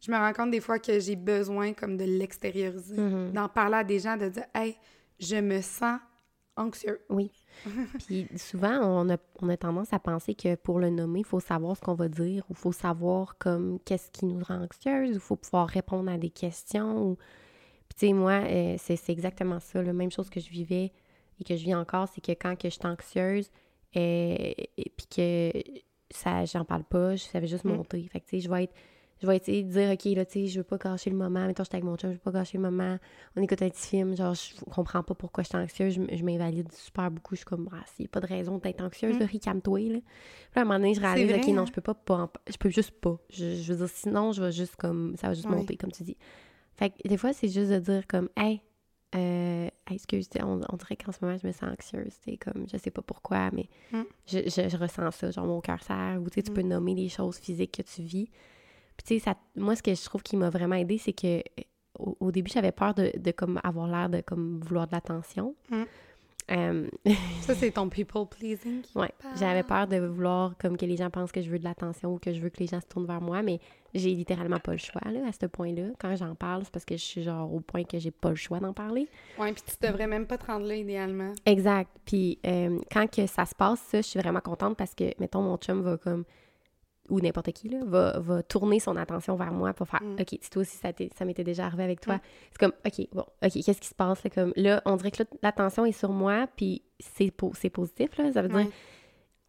je me rends compte des fois que j'ai besoin comme de l'extérioriser, Mhm. d'en parler à des gens, de dire « Hey, je me sens anxieux. Oui. Puis souvent, on a, on a tendance à penser que pour le nommer, il faut savoir ce qu'on va dire ou il faut savoir comme qu'est-ce qui nous rend anxieuse ou il faut pouvoir répondre à des questions. Ou... Puis tu sais, moi, euh, c'est c'est exactement ça. La même chose que je vivais et que je vis encore, c'est que quand que je suis anxieuse euh, et puis que ça, j'en parle pas, je savais juste Mm. monter. Fait que tu sais, je vais être je vais essayer de dire, OK, là, tu sais, je veux pas gâcher le moment. Mettons, j'étais avec mon chum, je veux pas gâcher le moment. On écoute un petit film, genre, je comprends pas pourquoi je suis anxieuse. Je, m'invalide super beaucoup. Je suis comme, ah, s'il y a pas de raison d'être anxieuse, Mm. là, calme-toi, là. Puis à un moment donné, je réalise, vrai, OK, non, hein? je peux pas, pas je peux juste pas. Je, je veux dire, sinon, je vais juste comme, ça va juste monter, comme tu dis. Fait que des fois, c'est juste de dire, comme, hey, euh, hey, excuse, on, on dirait qu'en ce moment, je me sens anxieuse, comme, je sais pas pourquoi, mais Mm. je, je, je ressens ça, genre, mon cœur serre, ou tu sais, tu Mm. peux nommer les choses physiques que tu vis. Puis, tu sais, ça, moi, ce que je trouve qui m'a vraiment aidé, c'est que au, au début, j'avais peur de, de comme, avoir l'air de comme, vouloir de l'attention. Mm. Euh, Ça, c'est ton people pleasing. parle? j'avais peur de vouloir comme que les gens pensent que je veux de l'attention ou que je veux que les gens se tournent vers moi, mais j'ai littéralement pas le choix là, à ce point-là. Quand j'en parle, c'est parce que je suis genre au point que j'ai pas le choix d'en parler. Ouais, puis tu devrais même pas te rendre là, idéalement. Exact. Puis euh, quand que ça se passe, ça, je suis vraiment contente parce que, mettons, mon chum va comme, ou n'importe qui, là, va, va tourner son attention vers moi pour faire, Mm. OK, si toi aussi, ça, ça m'était déjà arrivé avec toi. Mm. C'est comme, OK, bon, OK, qu'est-ce qui se passe? Là, comme, là, on dirait que là, l'attention est sur moi, puis c'est po- positif, là. Ça veut dire,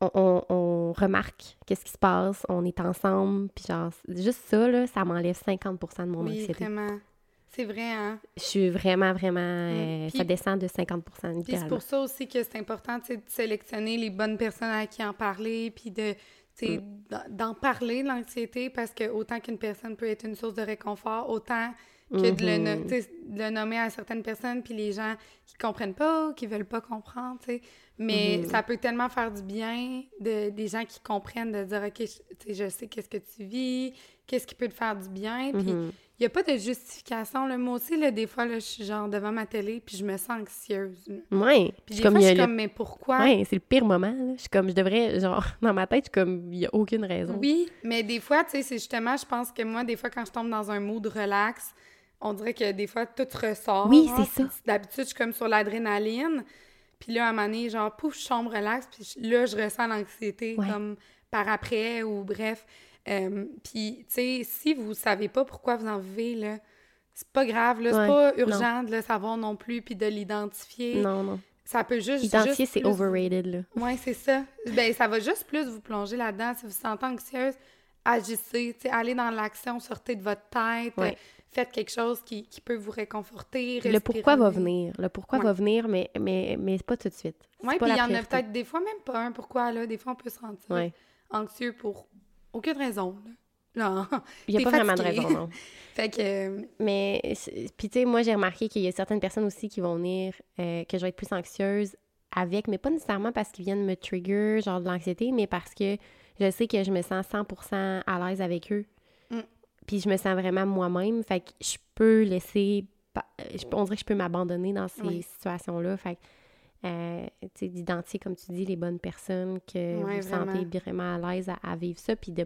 on, on- on remarque qu'est-ce qui se passe, on est ensemble, puis genre, juste ça, là, ça m'enlève 50 de mon Oui, anxiété. vraiment. C'est vrai, hein? Je suis vraiment, vraiment, euh, Puis- ça descend de 50 Puis c'est littéralement. pour ça aussi que c'est important, de sélectionner les bonnes personnes à qui en parler, puis de, sais, Mm. d'en- parler de l'anxiété, parce que autant qu'une personne peut être une source de réconfort, autant que de, le, no- Mhm. tu sais, de le nommer à certaines personnes, puis les gens qui comprennent pas ou qui veulent pas comprendre, tu sais. Mais Mhm. ça peut tellement faire du bien de, des gens qui comprennent, de dire, OK, je, je sais qu'est-ce que tu vis, qu'est-ce qui peut te faire du bien, puis. Il n'y a pas de justification. Là. Moi aussi, là, des fois, là, je suis genre devant ma télé, puis je me sens anxieuse. là. Ouais. Puis Je des comme, fois, je suis le- comme, mais pourquoi? Ouais, c'est le pire moment. Là. Je suis comme, je devrais, genre, dans ma tête, je suis comme, il n'y a aucune raison. Oui, mais des fois, tu sais, c'est justement, je pense que moi, des fois, quand je tombe dans un mood relax, on dirait que des fois, tout ressort. Oui, c'est ça. D'habitude, je suis comme sur l'adrénaline. Puis là, à un moment donné, genre, pouf, je tombe relax. Puis là, je ressens l'anxiété Ouais. comme par après ou bref. Euh, puis, tu sais, si vous savez pas pourquoi vous en vivez, là, c'est pas grave, là. C'est Ouais, pas urgent de le savoir non plus puis de l'identifier. Non, non. Ça peut juste... Identifier, juste c'est plus- overrated, là. oui, c'est ça. Ben, ça va juste plus vous plonger là-dedans. Si vous vous sentez anxieuse, agissez, tu sais, allez dans l'action, sortez de votre tête, Ouais. euh, faites quelque chose qui, qui peut vous réconforter. Le pourquoi va venir. Le pourquoi Ouais. va venir, mais, mais, mais pas tout de suite. Oui, puis il y en a peut-être des fois même pas un pourquoi, là. Des fois, on peut se sentir anxieux pour aucune raison. Non. Il n'y a pas vraiment de raison, non. fait que, euh, Mais, puis tu sais, moi, j'ai remarqué qu'il y a certaines personnes aussi qui vont venir, euh, que je vais être plus anxieuse avec, mais pas nécessairement parce qu'ils viennent me trigger, genre de l'anxiété, mais parce que je sais que je me sens 100% à l'aise avec eux. Mm. Puis je me sens vraiment moi-même, fait que je peux laisser, peux- on dirait que je peux m'abandonner dans ces Oui. situations-là, fait que, euh, d'identifier, comme tu dis, les bonnes personnes que Ouais, vous sentez vraiment. à l'aise à, à vivre ça, puis de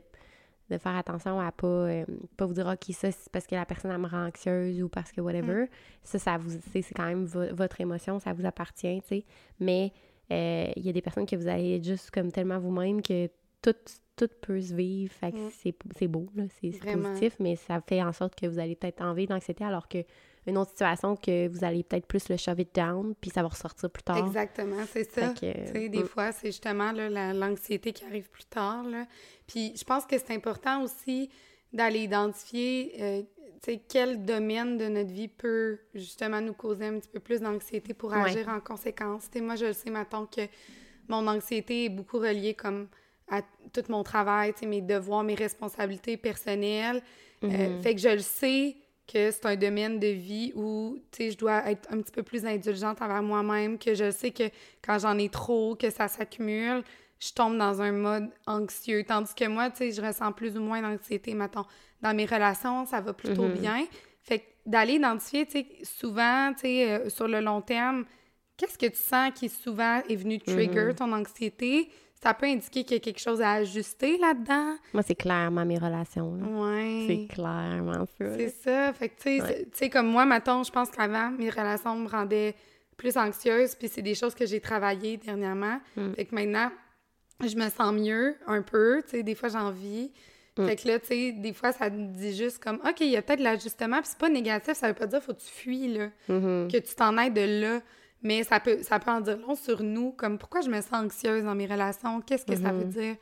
de faire attention à pas, euh, pas vous dire OK, ça c'est parce que la personne elle me rend anxieuse ou parce que whatever. Ça, ça vous c'est c'est quand même vo- votre émotion, ça vous appartient, tu sais. Mais euh, il y a des personnes que vous allez être juste comme tellement vous-même que tout, tout peut se vivre. Fait que Mm. c'est beau, là, c'est positif, mais ça fait en sorte que vous allez peut-être en vivre d'anxiété alors que une autre situation que vous allez peut-être plus le shove it down, puis ça va ressortir plus tard. exactement, c'est ça. Que, des mm. fois, c'est justement la- l'anxiété qui arrive plus tard. Là. Puis je pense que c'est important aussi d'aller identifier euh, tu sais, quel domaine de notre vie peut justement nous causer un petit peu plus d'anxiété pour Ouais. agir en conséquence. Tu sais, moi, je le sais, maintenant que mon anxiété est beaucoup reliée comme à tout mon travail, mes devoirs, mes responsabilités personnelles. Euh, Mhm. fait que je le sais que c'est un domaine de vie où, tu sais, je dois être un petit peu plus indulgente envers moi-même, que je sais que quand j'en ai trop, que ça s'accumule, je tombe dans un mode anxieux. Tandis que moi, tu sais, je ressens plus ou moins d'anxiété, mettons. Dans mes relations, ça va plutôt Mhm. bien. Fait que d'aller identifier, tu sais, souvent, tu sais, euh, sur le long terme, qu'est-ce que tu sens qui souvent est venu trigger Mhm. ton anxiété? Ça peut indiquer qu'il y a quelque chose à ajuster là-dedans. Moi, c'est clairement mes relations. là. Ouais. C'est clairement ça. C'est ça. Fait que, tu sais, Ouais. c'est- tu sais, comme moi, mettons, je pense qu'avant, mes relations me rendaient plus anxieuse, puis c'est des choses que j'ai travaillées dernièrement. Mm. Fait que maintenant, je me sens mieux un peu, tu sais, des fois, j'ai envie. Mm. Fait que là, tu sais, des fois, ça me dit juste comme, OK, il y a peut-être de l'ajustement, puis c'est pas négatif, ça veut pas dire faut que tu fuis, là, Mhm. que tu t'en ailles de là. Mais ça peut, ça peut en dire long sur nous, comme pourquoi je me sens anxieuse dans mes relations, qu'est-ce que ça veut Mhm. dire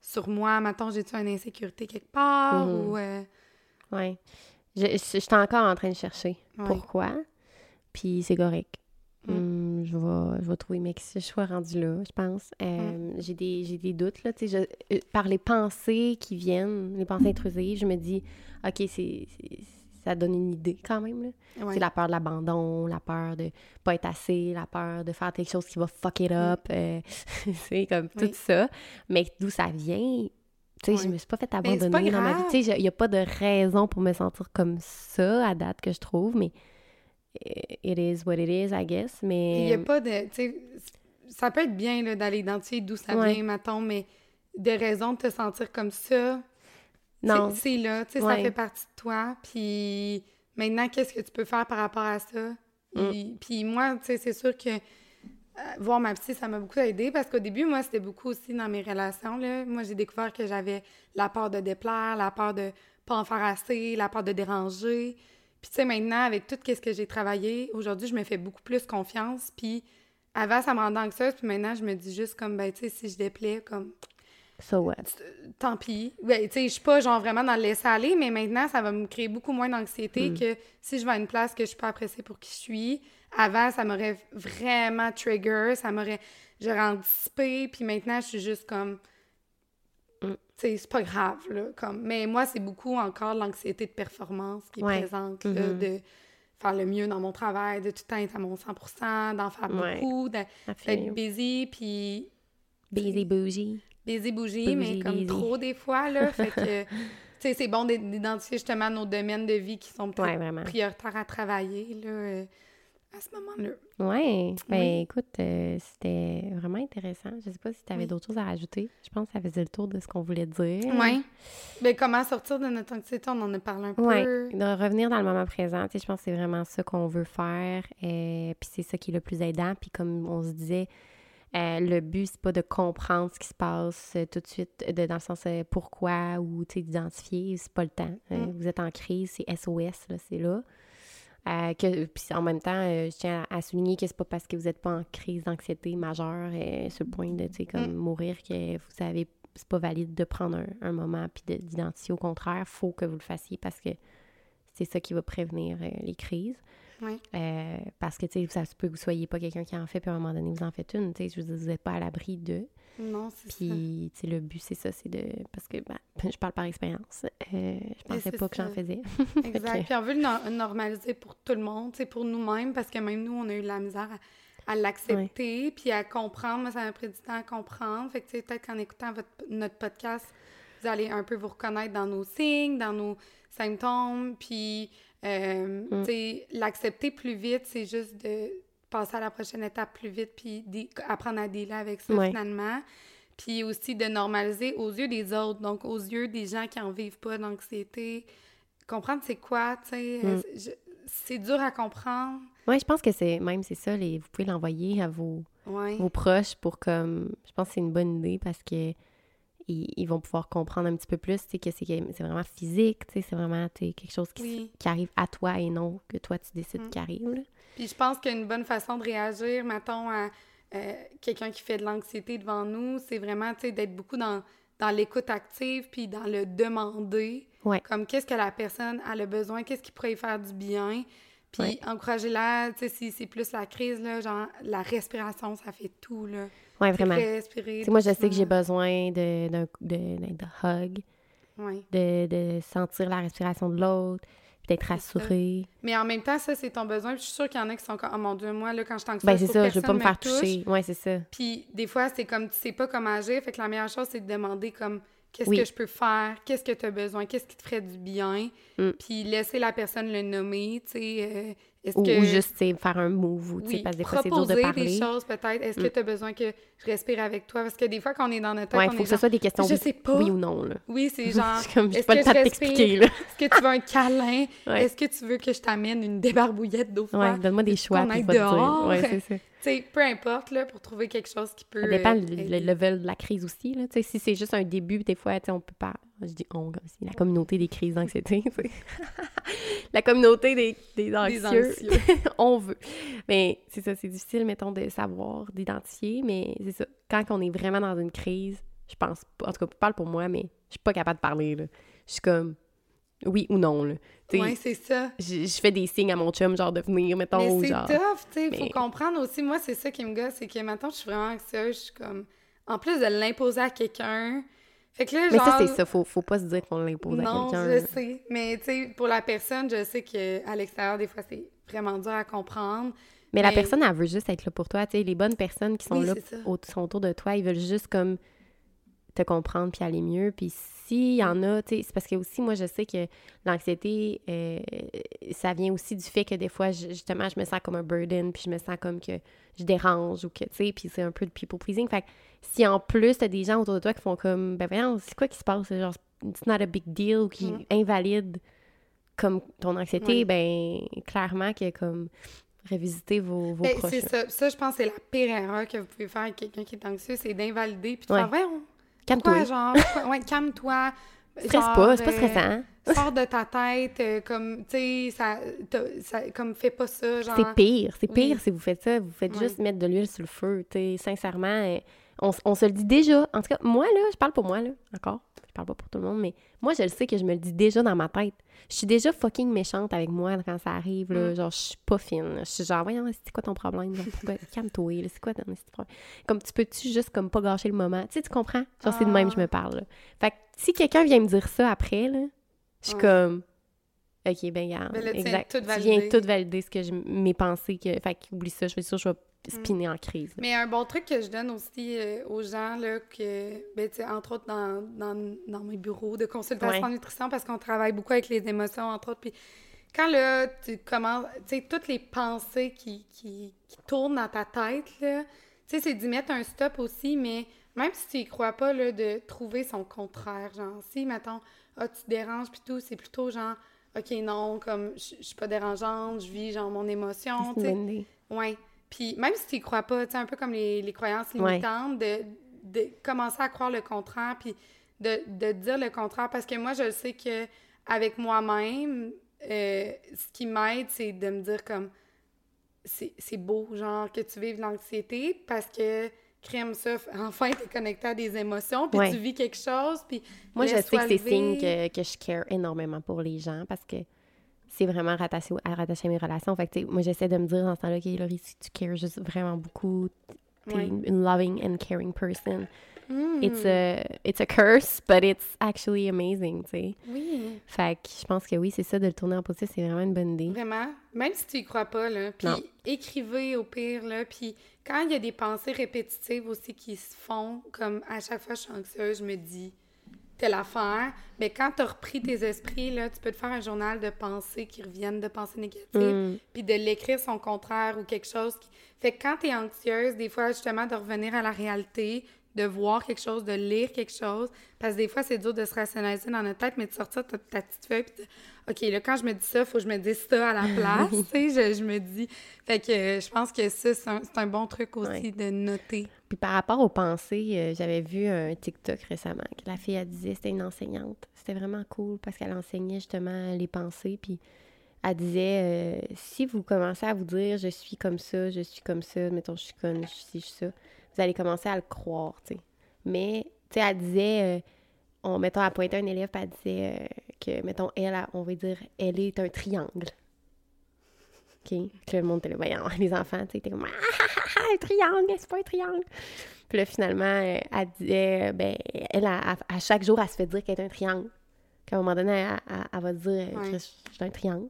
sur moi, mettons, j'ai-tu une insécurité quelque part, Mhm. ou... euh, Ouais. Je, je, je suis encore en train de chercher Ouais. pourquoi. Puis c'est correct. Mm. Hum, je, vais, je vais trouver, mais que je sois rendue là, je pense. Euh, J'ai des, des doutes, là. Tu sais, je- euh, par les pensées qui viennent, les pensées intrusives, je me dis, OK, c'est- ça donne une idée quand même, là. ouais. C'est la peur de l'abandon, la peur de pas être assez, la peur de faire quelque chose qui va fuck it up. euh, c'est comme tout ça. Mais d'où ça vient, tu sais, je me suis pas fait c'est abandonner pas dans ma vie. Tu sais, il n'y a pas de raison pour me sentir comme ça à date que je trouve, mais it is what it is, I guess. Il Mais n'y a pas de. Tu sais, ça peut être bien là, d'aller identifier d'où ça Ouais. vient, mettons, mais des raisons de te sentir comme ça, non. c'est là, tu sais, ça fait partie de toi. Puis maintenant, qu'est-ce que tu peux faire par rapport à ça? Mm. Puis moi, tu sais, c'est sûr que euh, voir ma psy, ça m'a beaucoup aidé parce qu'au début, moi, c'était beaucoup aussi dans mes relations. Là. Moi, j'ai découvert que j'avais la peur de déplaire, la peur de pas en faire assez, la peur de déranger. Puis, tu sais, maintenant, avec tout ce que j'ai travaillé, aujourd'hui, je me fais beaucoup plus confiance. Puis, avant, ça me rendait anxieuse. Puis maintenant, je me dis juste comme, ben, tu sais, si je déplais, comme, So what? tant pis. Ben, tu sais, je suis pas genre vraiment dans le laisser aller, mais maintenant, ça va me créer beaucoup moins d'anxiété Mm. que si je vais à une place que je suis pas appréciée pour qui je suis. Avant, ça m'aurait vraiment trigger, ça m'aurait. J'aurais anticipé, puis maintenant, je suis juste comme. Mm. Tu sais, c'est pas grave, là. Comme... Mais moi, c'est beaucoup encore l'anxiété de performance qui est Ouais. présente, là, Mhm. de faire le mieux dans mon travail, de tout le temps être à mon 100% d'en faire Ouais. beaucoup, d'être busy, puis Busy bougie. Baiser bougie, mais comme trop des fois, là. Fait que, tu sais, c'est bon d'id- d'identifier justement nos domaines de vie qui sont peut-être prioritaires à travailler, là, euh, à ce moment-là. Ouais. Ben Oui. écoute, euh, c'était vraiment intéressant. Je sais pas si tu avais Oui. d'autres choses à rajouter. Je pense que ça faisait le tour de ce qu'on voulait dire. Oui. Ben, comment sortir de notre anxiété? On en a parlé un Ouais, peu. de revenir dans le moment présent. Tu sais, je pense que c'est vraiment ça qu'on veut faire. et puis c'est ça qui est le plus aidant. Puis comme on se disait, euh, le but, c'est pas de comprendre ce qui se passe euh, tout de suite, de, dans le sens euh, pourquoi ou d'identifier. C'est pas le temps. Euh, Mm. Vous êtes en crise, c'est SOS, c'est là. Euh, que, puis en même temps, euh, je tiens à, à souligner que c'est pas parce que vous n'êtes pas en crise d'anxiété majeure euh, sur le point de comme mourir que vous savez c'est pas valide de prendre un, un moment puis de- d'identifier. Au contraire, faut que vous le fassiez parce que c'est ça qui va prévenir euh, les crises. Oui. Euh, parce que, tu sais, ça se peut que vous soyez pas quelqu'un qui en fait, puis à un moment donné, vous en faites une. Tu sais, je veux dire, vous n'êtes pas à l'abri de. Non, c'est ça. Puis, tu sais, le but, c'est ça, c'est de. Parce que, ben, je parle par expérience. Euh, je pensais pas que j'en faisais. Exact. Puis on veut le no- normaliser pour tout le monde, c'est pour nous-mêmes, parce que même nous, on a eu de la misère à, à l'accepter, puis à comprendre. Moi, ça m'a pris du temps à comprendre. Fait que, tu sais, peut-être qu'en écoutant votre, notre podcast, vous allez un peu vous reconnaître dans nos signes, dans nos symptômes, puis, euh, Mm. l'accepter plus vite, c'est juste de passer à la prochaine étape plus vite, puis apprendre à dealer avec ça, Ouais. finalement. Puis aussi de normaliser aux yeux des autres, donc aux yeux des gens qui en vivent pas d'anxiété, comprendre c'est quoi, tu sais. euh, Mm. je- C'est dur à comprendre. Ouais, je pense que c'est même, c'est ça, les, vous pouvez l'envoyer à vos, Ouais. vos proches pour comme. Je pense que c'est une bonne idée parce que. Ils, ils vont pouvoir comprendre un petit peu plus, tu sais, que c'est c'est vraiment physique, tu sais, c'est vraiment quelque chose qui, s- Oui. qui arrive à toi et non que toi, tu décides Mm. qu'il arrive. là. Puis je pense qu'une bonne façon de réagir, mettons, à euh, quelqu'un qui fait de l'anxiété devant nous, c'est vraiment, tu sais, d'être beaucoup dans, dans l'écoute active, puis dans le demander. Ouais. Comme qu'est-ce que la personne a le besoin, qu'est-ce qui pourrait faire du bien. Puis Ouais. tu sais, si c'est plus la crise, là, genre, la respiration, ça fait tout, là. Sais, vraiment. Sais, moi, je sais que j'ai besoin de, d'un- de hug, Ouais. de, de sentir la respiration de l'autre. Puis d'être rassuré. Mais en même temps, ça, c'est ton besoin. Puis je suis sûre qu'il y en a qui sont comme, oh mon Dieu, moi, là, quand je t'anxieuse, Ben, c'est ça, je veux pas me faire touche. toucher. Ouais, c'est ça. Puis des fois, c'est comme tu sais pas comment agir. Fait que la meilleure chose, c'est de demander comme qu'est-ce Oui. que je peux faire, qu'est-ce que tu as besoin, qu'est-ce qui te ferait du bien? Mm. Puis laisser la personne le nommer, tu sais. euh, est-ce Ou, que... ou juste, faire un move, ou, oui, parce des fois, dur de proposer parler. des choses peut-être. Est-ce que Mm. tu as besoin que je respire avec toi? Parce que des fois, quand on est dans notre tête, Ouais, il faut que ce soit des questions je oui, sais pas. oui ou non, là. Oui, c'est genre, Je comme, j'ai est-ce pas que le temps de t'expliquer, est-ce que tu veux un câlin? Ouais. Est-ce que tu veux que je t'amène une débarbouillette d'eau Ouais, froide? donne-moi des choix, qu'on puis aille dehors? Ouais, c'est ça. Tu sais, peu importe, là, pour trouver quelque chose qui peut... Ça dépend euh, le, le level de la crise aussi. Là. Si c'est juste un début, des fois, on peut pas. Je dis on, comme si la communauté des crises d'anxiété. la communauté des, des anxieux. anxieux. on veut. Mais c'est ça, c'est difficile, mettons, de savoir, d'identifier. Mais c'est ça. Quand on est vraiment dans une crise, je pense. En tout cas, je parle pour moi, mais je suis pas capable de parler. Là. Je suis comme oui ou non. Là. Ouais, c'est ça. je, je fais des signes à mon chum, genre de venir, mettons, Mais ou c'est tough, tu sais. Mais- faut comprendre aussi. Moi, c'est ça qui me gosse, c'est que maintenant, je suis vraiment anxieuse. Je suis comme. En plus de l'imposer à quelqu'un. Fait que là, Mais genre. ça, c'est ça. Faut, faut pas se dire qu'on l'impose à Non, quelqu'un. je sais. Mais tu sais, pour la personne, je sais qu'à l'extérieur, des fois, c'est vraiment dur à comprendre. Mais la personne, elle veut juste être là pour toi. Tu sais, les bonnes personnes qui sont Oui, là, au- sont autour de toi, ils veulent juste comme te comprendre puis aller mieux. Puis s'il y en a, tu sais, c'est parce que aussi, moi, je sais que l'anxiété, euh, ça vient aussi du fait que des fois, je- justement, je me sens comme un burden, puis je me sens comme que je dérange ou que, tu sais, puis c'est un peu de people pleasing. Fait que si en plus, t'as des gens autour de toi qui font comme, ben voyons, c'est quoi qui se passe? Genre, it's not a big deal, ou qui Mm. invalide comme ton anxiété, ben clairement que comme revisiter vos, vos Ben, proches. c'est ça. Ça, je pense que c'est la pire erreur que vous pouvez faire avec quelqu'un qui est anxieux, c'est d'invalider puis de Ouais. faire, Calme-toi. Genre, ouais, calme-toi. Stresse pas, c'est pas euh, stressant. sors de ta tête, euh, comme, tu sais, ça, comme, fais pas ça, genre. C'est pire, c'est Oui. pire si vous faites ça. Vous faites juste mettre de l'huile sur le feu. tu sais, sincèrement, euh, on, se le dit déjà. En tout cas, moi, là, je parle pour moi, là, encore. Je parle pas pour tout le monde, mais moi, je le sais que je me le dis déjà dans ma tête. Je suis déjà fucking méchante avec moi quand ça arrive, là. Mm. Genre, je suis pas fine. Je suis genre, voyons, c'est quoi ton problème? Calme-toi, là, c'est quoi ton problème? Comme, tu peux-tu juste, comme, pas gâcher le moment? Tu sais, tu comprends? Genre, c'est de même que je me parle, là. Fait que si quelqu'un vient me dire ça après, là, je suis comme... OK, ben, Ben viens exact. tout Tu viens valider. tout valider ce que je, mes pensées. Que, fait qu'oublie ça, je vais sûr je vais spinner en crise. là. Mais un bon truc que je donne aussi euh, aux gens, là, que, ben, entre autres dans, dans, dans mes bureaux de consultation Ouais. en nutrition, parce qu'on travaille beaucoup avec les émotions, entre autres. Puis quand là, tu commences, tu sais, toutes les pensées qui, qui, qui tournent dans ta tête, là, tu sais, c'est d'y mettre un stop aussi, mais même si tu y crois pas, là, de trouver son contraire. Genre, si, mettons, ah, tu te déranges, puis tout, c'est plutôt genre, OK, non, comme, je suis pas dérangeante, je vis, genre, mon émotion, tu sais. Oui. Puis même si tu y crois pas, tu sais, un peu comme les, les croyances Ouais. limitantes, de, de commencer à croire le contraire, puis de, de dire le contraire. Parce que moi, je sais que avec moi-même, euh, ce qui m'aide, c'est de me dire comme c'est beau, genre, que tu vives l'anxiété parce que crème ça, enfin, t'es connecté à des émotions, puis Ouais. tu vis quelque chose, puis Moi, je sais que c'est signe que, que je care énormément pour les gens parce que c'est vraiment rattaché à, rattaché à mes relations. Fait que, moi, j'essaie de me dire dans ce temps-là, OK, Laurie, si tu cares juste vraiment beaucoup, t'es Ouais. une loving and caring person. Hmm. It's, a, it's a curse, but it's actually amazing, tu sais. Oui. Fait que je pense que oui, c'est ça, de le tourner en positif, c'est vraiment une bonne idée. Vraiment, même si tu y crois pas, là. Puis écrivez au pire, là. Puis quand il y a des pensées répétitives aussi qui se font, comme à chaque fois je suis anxieuse, je me dis telle affaire. Mais quand tu as repris tes esprits, là, tu peux te faire un journal de pensées qui reviennent de pensées négatives, Mm. puis de l'écrire son contraire ou quelque chose qui. Fait que quand tu es anxieuse, des fois, justement, de revenir à la réalité, de voir quelque chose, de lire quelque chose. Parce que des fois, c'est dur de se rationaliser dans notre tête, mais de sortir ta, ta petite feuille, puis OK, là, quand je me dis ça, il faut que je me dise ça à la place, tu sais, je, je me dis... Fait que euh, je pense que ça, c'est un, un bon truc aussi Ouais. de noter. Puis par rapport aux pensées, euh, j'avais vu un TikTok récemment que la fille, elle disait, c'était une enseignante. C'était vraiment cool parce qu'elle enseignait justement les pensées. Puis elle disait, euh, si vous commencez à vous dire, je suis comme ça, je suis comme ça, mettons, je suis conne, je suis je suis ça, vous allez commencer à le croire, tu sais. Mais, tu sais, elle disait, euh, on, mettons, elle pointait un élève, puis elle disait euh, que, mettons, elle, on va dire, elle est un triangle. OK? Puis le monde était là, voyons, les enfants, tu sais, étaient comme, ah, ah, ah, ah, un triangle, c'est pas un triangle. Puis là, finalement, euh, elle disait, ben, elle, à, à chaque jour, elle se fait dire qu'elle est un triangle. qu'à un moment donné, elle, elle- elle va dire Ouais. Je suis un triangle.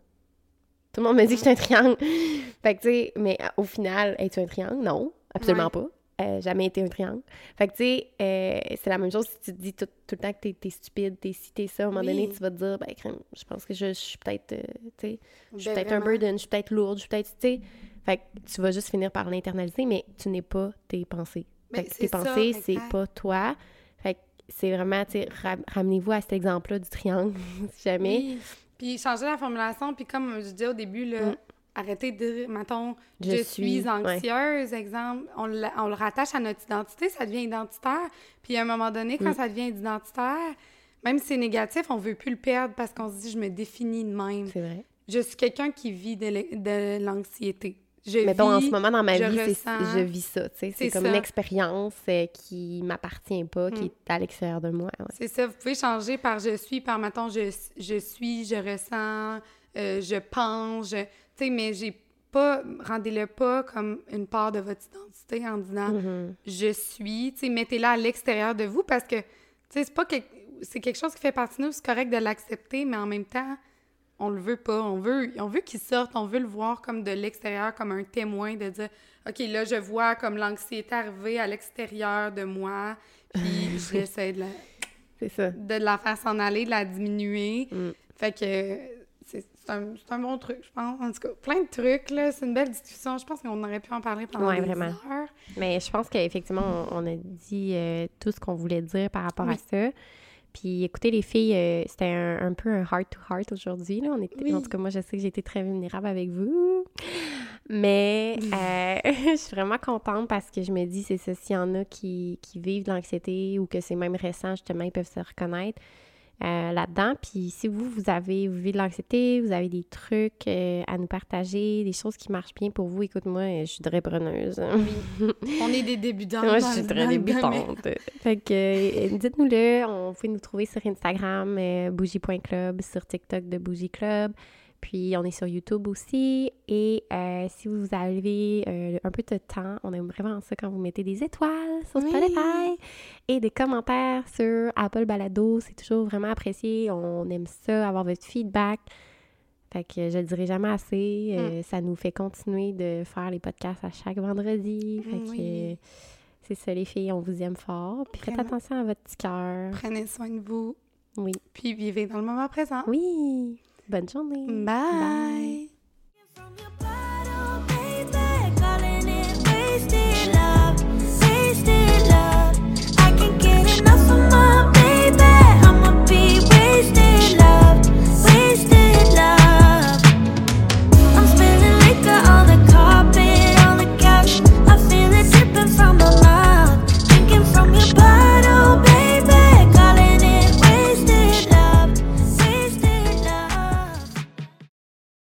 Tout le monde me dit que je suis un triangle. fait que, tu sais, mais euh, au final, es-tu un triangle? Non, absolument Ouais. pas. Euh, jamais été un triangle. Fait que, tu sais, euh, c'est la même chose si tu te dis tout, tout le temps que t'es, t'es stupide, t'es ci, t'es ça. À un moment donné, tu vas te dire, ben, crème, je pense que je, je suis peut-être, euh, tu sais, je suis Ben, peut-être un burden, je suis peut-être lourde, je suis peut-être, tu sais. Fait que tu vas juste finir par l'internaliser, mais tu n'es pas tes pensées. Ben, Fait que tes ça, pensées, c'est pas toi. Fait que c'est vraiment, tu sais, ra- ramenez-vous à cet exemple-là du triangle, si jamais. Oui. Puis changer la formulation, puis comme je disais au début, là, Mm. Arrêter de dire, mettons, Je je, suis, anxieuse, exemple, on, le- on le rattache à notre identité, ça devient identitaire. Puis à un moment donné, quand Mm. ça devient identitaire, même si c'est négatif, on veut plus le perdre parce qu'on se dit, je me définis de même. C'est vrai. Je suis quelqu'un qui vit de l'anxiété. Je Mettons, en vis- ce moment, dans ma je vie, ressens. je vis ça, C'est comme ça. une expérience euh, qui m'appartient pas, qui Mm. est à l'extérieur de moi. ouais. C'est ça, vous pouvez changer par je suis, par mettons je, je suis, je ressens, euh, je pense, je... Sais, mais j'ai pas, rendez-le pas comme une part de votre identité en disant Mhm. je suis, tu sais, mettez-la à l'extérieur de vous parce que, tu sais, c'est pas que... C'est quelque chose qui fait partie de nous, c'est correct de l'accepter, mais en même temps, on le veut pas. On veut, on veut qu'il sorte, on veut le voir comme de l'extérieur, comme un témoin, de dire OK, là, je vois comme l'anxiété arriver à l'extérieur de moi, puis j'essaie de la, ça. de la faire s'en aller, de la diminuer. Mm. Fait que un, c'est un bon truc, je pense. En tout cas, plein de trucs, là. C'est une belle discussion. Je pense qu'on aurait pu en parler pendant Ouais, des vraiment. heures. Mais je pense qu'effectivement, on, on a dit euh, tout ce qu'on voulait dire par rapport à ça. Puis écoutez, les filles, euh, c'était un, un peu un heart-to-heart aujourd'hui. là. On était, Oui. En tout cas, moi, je sais que j'ai été très vulnérable avec vous. Mais euh, je suis vraiment contente parce que je me dis, c'est ça, s'il y en a qui, qui vivent de l'anxiété ou que c'est même récent, justement, ils peuvent se reconnaître euh, là-dedans. Puis si vous, vous avez, vous vivez de l'anxiété, vous avez des trucs euh, à nous partager, des choses qui marchent bien pour vous, écoute-moi, je suis très preneuse. On est des débutants. Moi, je suis très débutante. fait que, euh, dites-nous-le. On peut nous trouver sur Instagram, bougie.club, sur TikTok de Bougie Club. Puis, on est sur YouTube aussi. Et euh, si vous avez euh, un peu de temps, on aime vraiment ça quand vous mettez des étoiles sur Oui. Spotify et des commentaires sur Apple Balado. C'est toujours vraiment apprécié. On aime ça, avoir votre feedback. Fait que je le dirai jamais assez. Mm. Euh, Ça nous fait continuer de faire les podcasts à chaque vendredi. Fait que Oui. euh, c'est ça, les filles, on vous aime fort. Puis faites attention à votre petit cœur. Prenez soin de vous, Oui. puis vivez dans le moment présent. Oui. Bonne Bye.